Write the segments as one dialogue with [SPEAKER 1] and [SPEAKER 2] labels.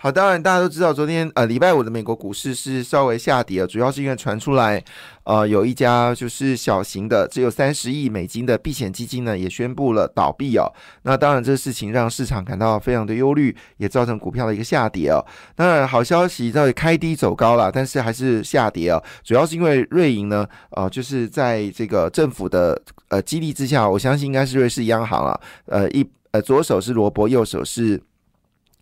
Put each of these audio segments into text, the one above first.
[SPEAKER 1] 好，当然大家都知道，昨天呃礼拜五的美国股市是稍微下跌了，主要是因为传出来，呃有一家就是小型的只有三十亿美金的避险基金呢，也宣布了倒闭哦。那当然这个事情让市场感到非常的忧虑，也造成股票的一个下跌哦。当然好消息在开低走高了，但是还是下跌哦。主要是因为瑞银呢，呃就是在这个政府的呃激励之下，我相信应该是瑞士央行啊，呃一呃左手是罗伯，右手是。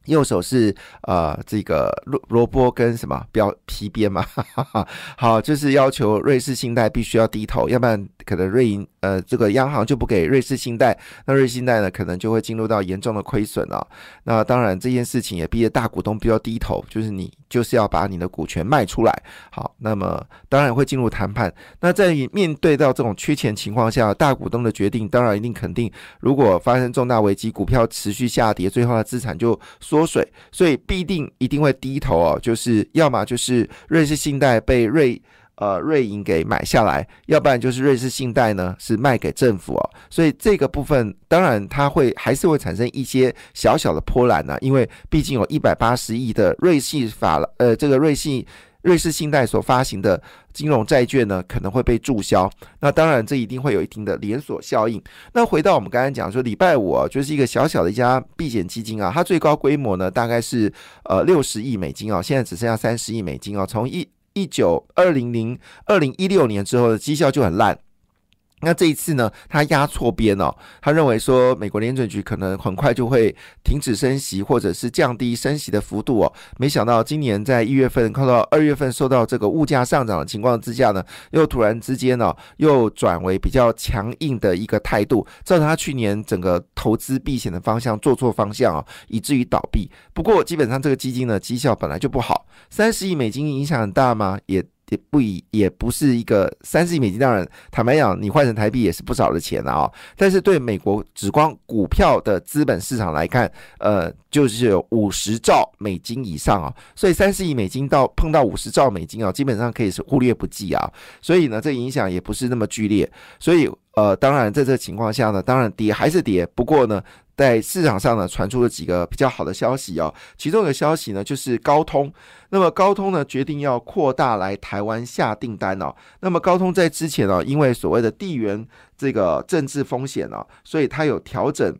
[SPEAKER 1] 右手是呃这个萝萝卜跟什么标皮鞭嘛，哈哈哈好，就是要求瑞士信贷必须要低头，要不然可能瑞银呃这个央行就不给瑞士信贷，那瑞士信贷呢可能就会进入到严重的亏损了。那当然这件事情也逼得大股东必须要低头，就是你就是要把你的股权卖出来。好，那么当然会进入谈判。那在面对到这种缺钱情况下，大股东的决定当然一定肯定，如果发生重大危机，股票持续下跌，最后的资产就。缩水，所以必定一定会低头哦。就是要么就是瑞士信贷被瑞呃瑞银给买下来，要不然就是瑞士信贷呢是卖给政府哦。所以这个部分当然它会还是会产生一些小小的波澜呢，因为毕竟有一百八十亿的瑞信法呃这个瑞信。瑞士信贷所发行的金融债券呢，可能会被注销。那当然，这一定会有一定的连锁效应。那回到我们刚才讲说，礼拜五啊，就是一个小小的一家避险基金啊，它最高规模呢大概是呃六十亿美金啊，现在只剩下三十亿美金啊。从一一九二零零二零一六年之后的绩效就很烂。那这一次呢，他压错边哦，他认为说美国联准局可能很快就会停止升息，或者是降低升息的幅度哦。没想到今年在一月份看到二月份受到这个物价上涨的情况之下呢，又突然之间呢，又转为比较强硬的一个态度，造成他去年整个投资避险的方向做错方向啊，以至于倒闭。不过基本上这个基金呢绩效本来就不好，三十亿美金影响很大吗？也。也不以也不是一个三十亿美金，当然坦白讲，你换成台币也是不少的钱了啊。但是对美国只光股票的资本市场来看，呃，就是有五十兆美金以上啊。所以三十亿美金到碰到五十兆美金啊，基本上可以是忽略不计啊。所以呢，这影响也不是那么剧烈。所以呃，当然在这情况下呢，当然跌还是跌。不过呢。在市场上呢，传出了几个比较好的消息哦。其中一个消息呢，就是高通。那么高通呢，决定要扩大来台湾下订单哦。那么高通在之前呢，因为所谓的地缘这个政治风险呢，所以它有调整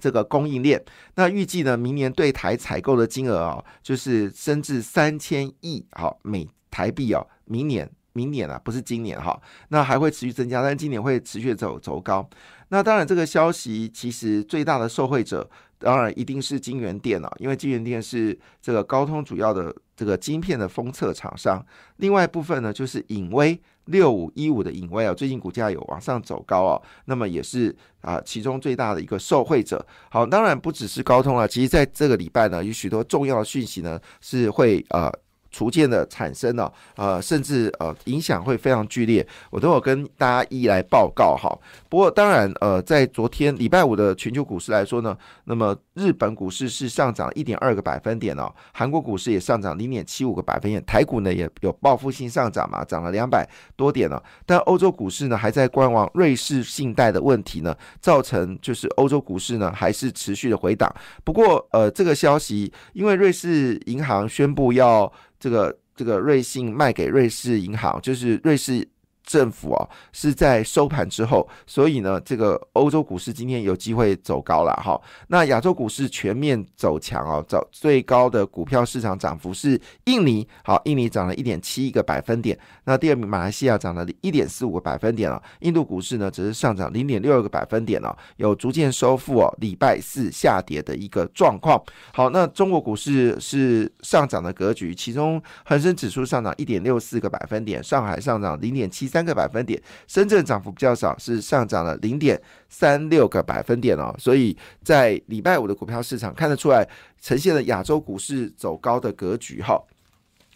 [SPEAKER 1] 这个供应链。那预计呢，明年对台采购的金额啊，就是升至三千亿好美台币哦。明年，明年啊，不是今年哈。那还会持续增加，但今年会持续走走高。那当然，这个消息其实最大的受惠者，当然一定是金源电了，因为金源电是这个高通主要的这个晶片的封测厂商。另外一部分呢，就是影威六五一五的影威啊，最近股价有往上走高啊，那么也是啊其中最大的一个受惠者。好，当然不只是高通啊，其实在这个礼拜呢，有许多重要的讯息呢是会呃。逐渐的产生了，呃，甚至呃影响会非常剧烈，我都有跟大家一来报告哈。不过当然，呃，在昨天礼拜五的全球股市来说呢，那么日本股市是上涨一点二个百分点哦，韩国股市也上涨零点七五个百分点，台股呢也有报复性上涨嘛，涨了两百多点了。但欧洲股市呢还在观望瑞士信贷的问题呢，造成就是欧洲股市呢还是持续的回档。不过呃，这个消息因为瑞士银行宣布要这个这个瑞信卖给瑞士银行，就是瑞士。政府啊是在收盘之后，所以呢，这个欧洲股市今天有机会走高了哈。那亚洲股市全面走强哦，走最高的股票市场涨幅是印尼，好，印尼涨了一点七一个百分点。那第二名马来西亚涨了一点四五个百分点了。印度股市呢只是上涨零点六二个百分点了，有逐渐收复哦礼拜四下跌的一个状况。好，那中国股市是上涨的格局，其中恒生指数上涨一点六四个百分点，上海上涨零点七。三个百分点，深圳涨幅比较少，是上涨了零点三六个百分点哦。所以在礼拜五的股票市场看得出来，呈现了亚洲股市走高的格局哈。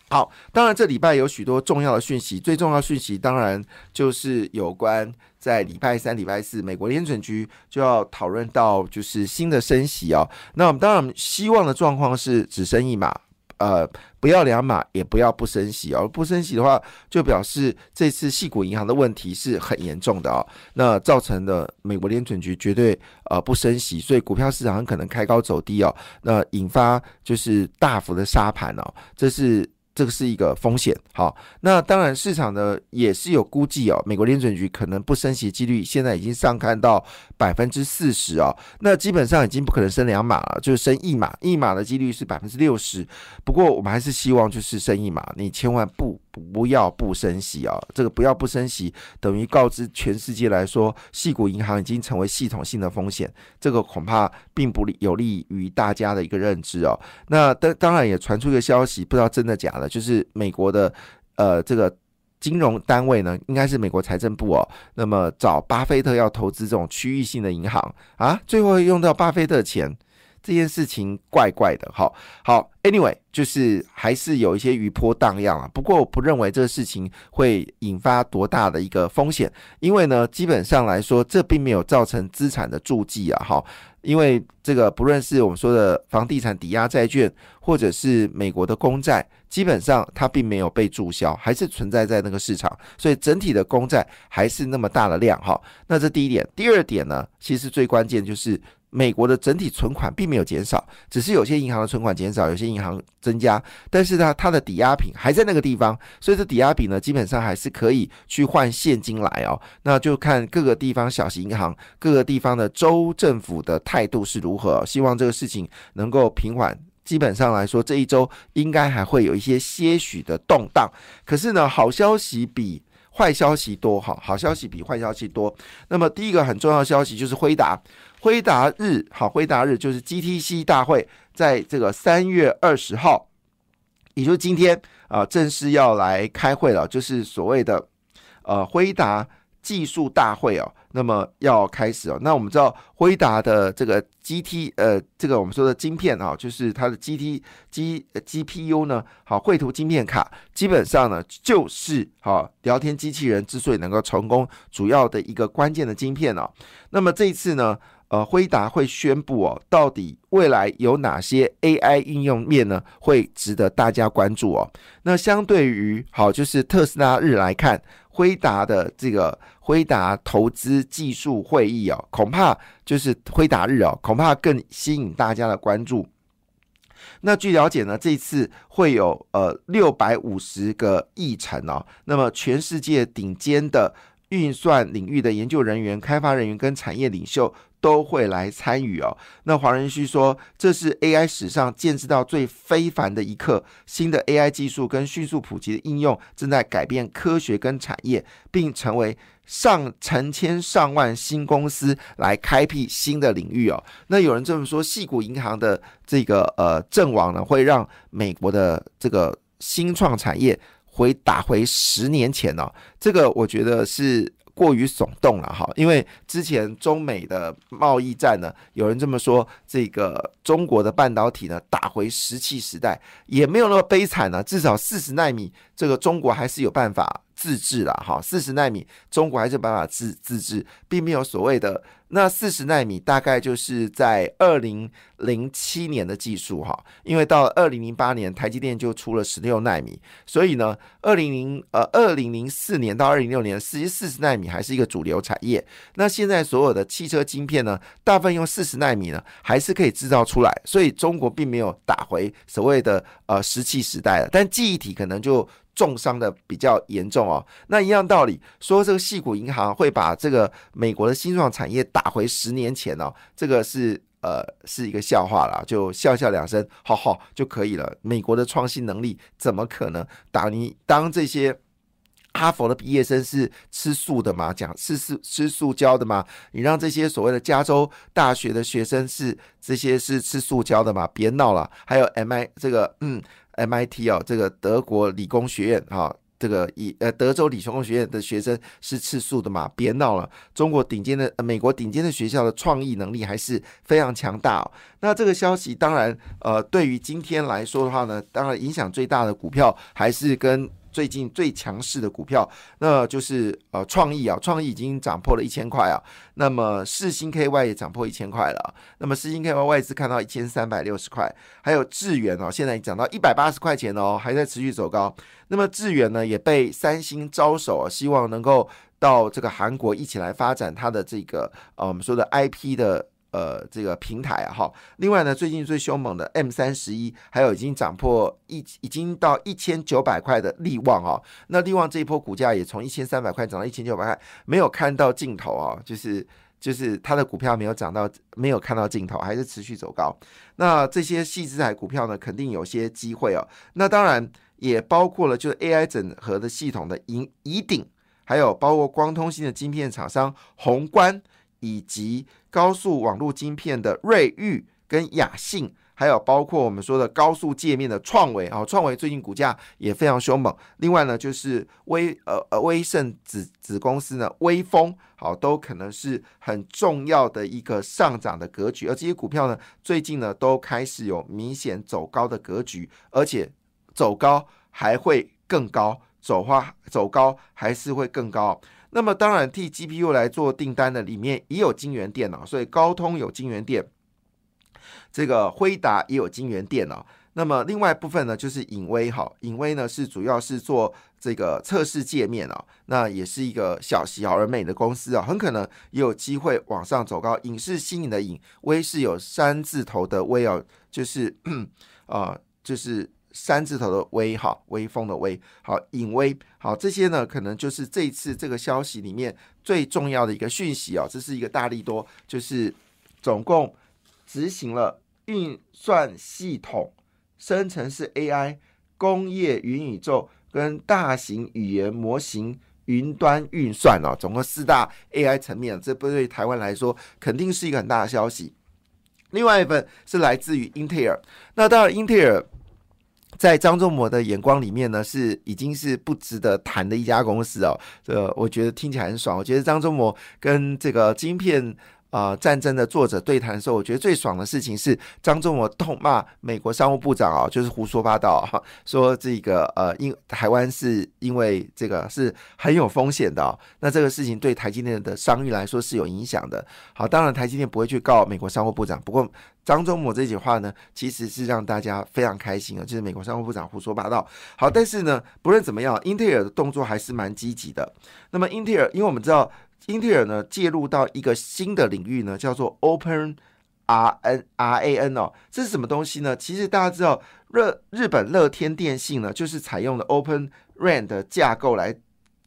[SPEAKER 1] 好，当然这礼拜有许多重要的讯息，最重要讯息当然就是有关在礼拜三、礼拜四，美国联准局就要讨论到就是新的升息啊。那我们当然希望的状况是只升一码。呃，不要两码，也不要不升息哦。不升息的话，就表示这次系股银行的问题是很严重的哦。那造成的美国联准局绝对呃不升息，所以股票市场很可能开高走低哦。那引发就是大幅的杀盘哦，这是。这个是一个风险，好，那当然市场呢也是有估计哦，美国联准局可能不升息几率现在已经上看到百分之四十哦，那基本上已经不可能升两码了，就是升一码，一码的几率是百分之六十，不过我们还是希望就是升一码，你千万不。不要不升息啊！这个不要不升息，等于告知全世界来说，系股银行已经成为系统性的风险。这个恐怕并不有利于大家的一个认知哦。那当当然也传出一个消息，不知道真的假的，就是美国的呃这个金融单位呢，应该是美国财政部哦。那么找巴菲特要投资这种区域性的银行啊，最后用到巴菲特钱。这件事情怪怪的，好好，anyway，就是还是有一些余波荡漾啊。不过我不认为这个事情会引发多大的一个风险，因为呢，基本上来说，这并没有造成资产的注记啊，哈。因为这个不论是我们说的房地产抵押债券，或者是美国的公债，基本上它并没有被注销，还是存在在那个市场，所以整体的公债还是那么大的量，哈。那这第一点，第二点呢，其实最关键就是。美国的整体存款并没有减少，只是有些银行的存款减少，有些银行增加。但是呢，它的抵押品还在那个地方，所以这抵押品呢，基本上还是可以去换现金来哦。那就看各个地方小型银行、各个地方的州政府的态度是如何。希望这个事情能够平缓。基本上来说，这一周应该还会有一些些许的动荡。可是呢，好消息比。坏消息多哈，好消息比坏消息多。那么第一个很重要的消息就是辉达，辉达日好，辉达日就是 GTC 大会，在这个三月二十号，也就是今天啊，正式要来开会了，就是所谓的呃辉达。技术大会哦，那么要开始哦。那我们知道辉达的这个 G T 呃，这个我们说的晶片啊，就是它的 G T G G P U 呢，好绘图晶片卡，基本上呢就是好聊天机器人之所以能够成功，主要的一个关键的晶片哦。那么这一次呢，呃，辉达会宣布哦，到底未来有哪些 A I 应用面呢，会值得大家关注哦。那相对于好就是特斯拉日来看。辉达的这个辉达投资技术会议哦，恐怕就是辉达日哦，恐怕更吸引大家的关注。那据了解呢，这次会有呃六百五十个议程哦，那么全世界顶尖的运算领域的研究人员、开发人员跟产业领袖。都会来参与哦。那黄仁勋说，这是 AI 史上见识到最非凡的一刻。新的 AI 技术跟迅速普及的应用，正在改变科学跟产业，并成为上成千上万新公司来开辟新的领域哦。那有人这么说，系股银行的这个呃阵亡呢，会让美国的这个新创产业回打回十年前呢。这个我觉得是。过于耸动了哈，因为之前中美的贸易战呢，有人这么说，这个中国的半导体呢打回石器时代也没有那么悲惨呢，至少四十纳米，这个中国还是有办法。自制了哈，四十纳米中国还是有办法自自制，并没有所谓的那四十纳米，大概就是在二零零七年的技术哈，因为到二零零八年台积电就出了十六纳米，所以呢，二零零呃二零零四年到二零六年，实际四十纳米还是一个主流产业。那现在所有的汽车晶片呢，大部分用四十纳米呢，还是可以制造出来，所以中国并没有打回所谓的呃石器时代了，但记忆体可能就。重伤的比较严重哦，那一样道理，说这个细股银行会把这个美国的新创产业打回十年前哦，这个是呃是一个笑话啦，就笑笑两声，好好就可以了。美国的创新能力怎么可能打你？当这些哈佛的毕业生是吃素的吗？讲是是吃塑胶的吗？你让这些所谓的加州大学的学生是这些是吃塑胶的吗？别闹了。还有 M I 这个嗯。MIT 哦，这个德国理工学院哈，这个以呃德州理工学院的学生是吃素的嘛？别闹了，中国顶尖的、呃、美国顶尖的学校的创意能力还是非常强大、哦。那这个消息当然，呃，对于今天来说的话呢，当然影响最大的股票还是跟。最近最强势的股票，那就是呃创意啊，创意已经涨破了一千块啊。那么四星 KY 也涨破一千块了。那么四星 KY 外资看到一千三百六十块，还有智远哦，现在涨到一百八十块钱哦，还在持续走高。那么智远呢，也被三星招手啊，希望能够到这个韩国一起来发展它的这个呃我们说的 IP 的。呃，这个平台啊，哈。另外呢，最近最凶猛的 M 三十一，还有已经涨破一，已经到一千九百块的利旺啊。那利旺这一波股价也从一千三百块涨到一千九百块，没有看到尽头啊，就是就是它的股票没有涨到，没有看到尽头，还是持续走高。那这些细资产股票呢，肯定有些机会哦。那当然也包括了，就是 AI 整合的系统的银乙鼎，还有包括光通信的晶片厂商宏观。以及高速网络晶片的瑞昱跟雅信，还有包括我们说的高速界面的创维啊，创维最近股价也非常凶猛。另外呢，就是威呃呃威盛子子公司呢，威风好都可能是很重要的一个上涨的格局。而这些股票呢，最近呢都开始有明显走高的格局，而且走高还会更高，走花走高还是会更高。那么当然，替 GPU 来做订单的里面也有晶圆电脑，所以高通有晶圆电，这个辉达也有晶圆电脑。那么另外部分呢，就是影威哈，影威呢是主要是做这个测试界面啊，那也是一个小小而美的公司啊，很可能也有机会往上走高。影视新颖的影威是有三字头的威哦，就是啊，就是。三字头的威哈，威风的威，好，隐威，好，这些呢，可能就是这次这个消息里面最重要的一个讯息哦。这是一个大力多，就是总共执行了运算系统、生成式 AI、工业云宇宙跟大型语言模型云端运算哦，总共四大 AI 层面，这不对台湾来说肯定是一个很大的消息。另外一份是来自于英特尔，那当然英特尔。在张忠谋的眼光里面呢，是已经是不值得谈的一家公司哦。这我觉得听起来很爽。我觉得张忠谋跟这个晶片。啊，战争的作者对谈的时候，我觉得最爽的事情是张忠谋痛骂美国商务部长啊，就是胡说八道哈，说这个呃，因台湾是因为这个是很有风险的，那这个事情对台积电的商誉来说是有影响的。好，当然台积电不会去告美国商务部长，不过张忠谋这句话呢，其实是让大家非常开心啊，就是美国商务部长胡说八道。好，但是呢，不论怎么样，英特尔的动作还是蛮积极的。那么英特尔，因为我们知道。英特尔呢介入到一个新的领域呢，叫做 Open R N R A N 哦，这是什么东西呢？其实大家知道，热日本乐天电信呢，就是采用了 Open RAN 的架构来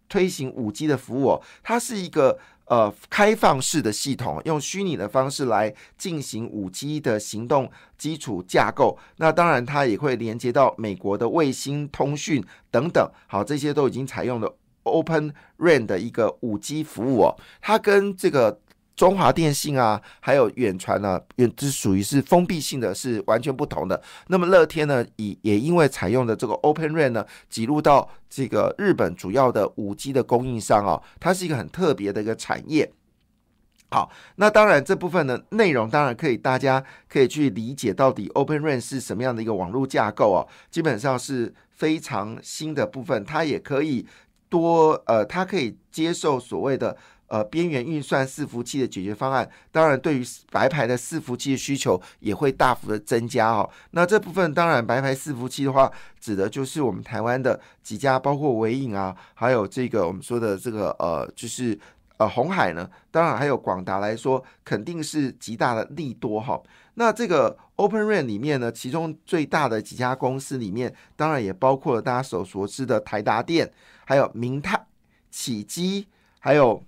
[SPEAKER 1] 推行五 G 的服务哦。它是一个呃开放式的系统，用虚拟的方式来进行五 G 的行动基础架构。那当然，它也会连接到美国的卫星通讯等等。好，这些都已经采用了。Open RAN 的一个五 G 服务哦，它跟这个中华电信啊，还有远传呢，远之属于是封闭性的，是完全不同的。那么乐天呢，也也因为采用的这个 Open RAN 呢，挤入到这个日本主要的五 G 的供应商哦，它是一个很特别的一个产业。好，那当然这部分的内容当然可以，大家可以去理解到底 Open RAN 是什么样的一个网络架构哦，基本上是非常新的部分，它也可以。多呃，它可以接受所谓的呃边缘运算伺服器的解决方案，当然对于白牌的伺服器的需求也会大幅的增加哦。那这部分当然白牌伺服器的话，指的就是我们台湾的几家，包括微影啊，还有这个我们说的这个呃，就是呃红海呢，当然还有广达来说，肯定是极大的利多哈。那这个 Open RAN 里面呢，其中最大的几家公司里面，当然也包括了大家所熟知的台达电。还有明泰、启基，还有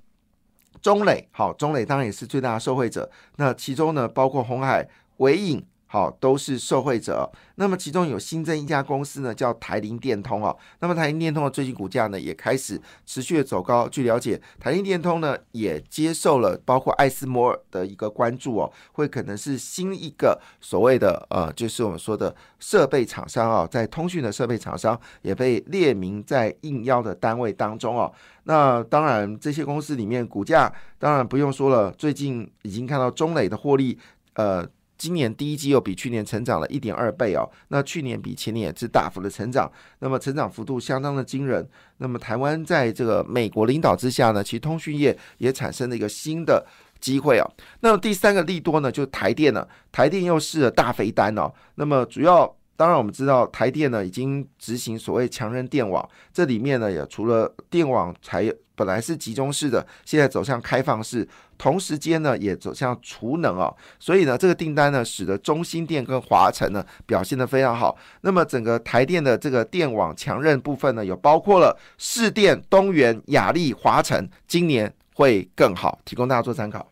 [SPEAKER 1] 中磊，好，中磊当然也是最大的受惠者。那其中呢，包括红海、伟影，好，都是受惠者。那么其中有新增一家公司呢，叫台林电通哦。那么台林电通的最近股价呢，也开始持续的走高。据了解，台林电通呢，也接受了包括艾斯摩尔的一个关注哦，会可能是新一个所谓的呃，就是我们说的设备厂商啊，在通讯的设备厂商也被列明在应邀的单位当中哦。那当然，这些公司里面股价当然不用说了，最近已经看到中磊的获利，呃。今年第一季又比去年成长了一点二倍哦，那去年比前年也是大幅的成长，那么成长幅度相当的惊人。那么台湾在这个美国领导之下呢，其实通讯业也产生了一个新的机会哦。那么第三个利多呢，就是台电了，台电又是了大肥单哦。那么主要。当然，我们知道台电呢已经执行所谓强韧电网，这里面呢也除了电网才本来是集中式的，现在走向开放式，同时间呢也走向储能啊，所以呢这个订单呢使得中心电跟华晨呢表现的非常好。那么整个台电的这个电网强韧部分呢，有包括了市电、东元、雅力、华晨，今年会更好，提供大家做参考。